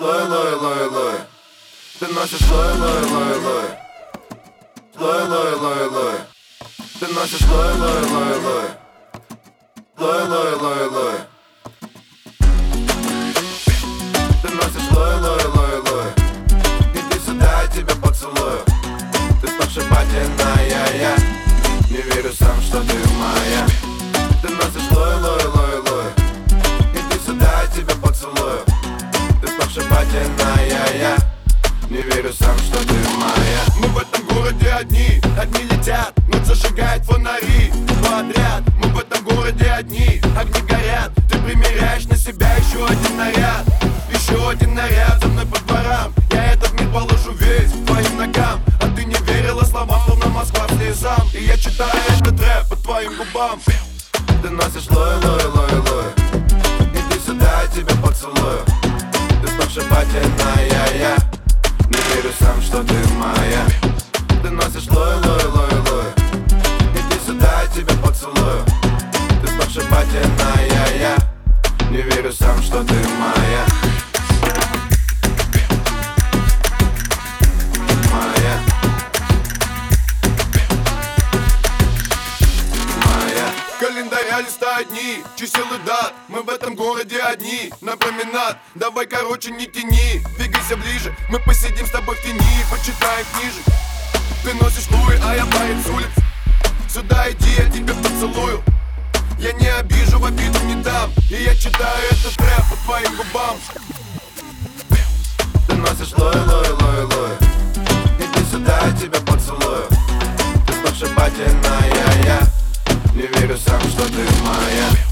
Лой, лой, лой, лой Ты носишь лой, лой, лой, лой Лой, лой, лой, лой Ты носишь лой, лой, лой, лой Лой, лой, лой, лой Ты носишь лой, лой, лой, лой Иди сюда, я тебя поцелую Ты сногсшибательная, я Не верю сам, что ты моя сногсшибательная, я Не верю сам, что ты моя. Мы в этом городе одни, одни летят Ночь зажигает фонари подряд. Мы в этом городе одни, огни горят. Ты примеряешь на себя еще один наряд Еще один наряд за мной по дворам. Я этот мир положу весь твоим ногам. А ты не верила словам, словно Москва слезам. И я читаю этот рэп по твоим губам. Ты носишь лой, лой, лой, лой что ты моя. Ты носишь лой, лой, лой, лой. Иди сюда, я тебя поцелую. Ты сногсшибательная, я. Не верю сам, что ты моя Календаря листают дни, чисел и дат Мы в этом городе одни, на променад Давай, короче, не тяни, двигайся ближе Мы посидим с тобой в тени, почитаем книжек Ты носишь луи, а я парень с улиц. Сюда иди, я тебя поцелую. Я не обижу, в обиду не дам. И я читаю этот рэп по твоим губам. Ты носишь лой, лой, лой, лой Иди сюда, я тебя поцелую. Ты Не верю сам, что ты моя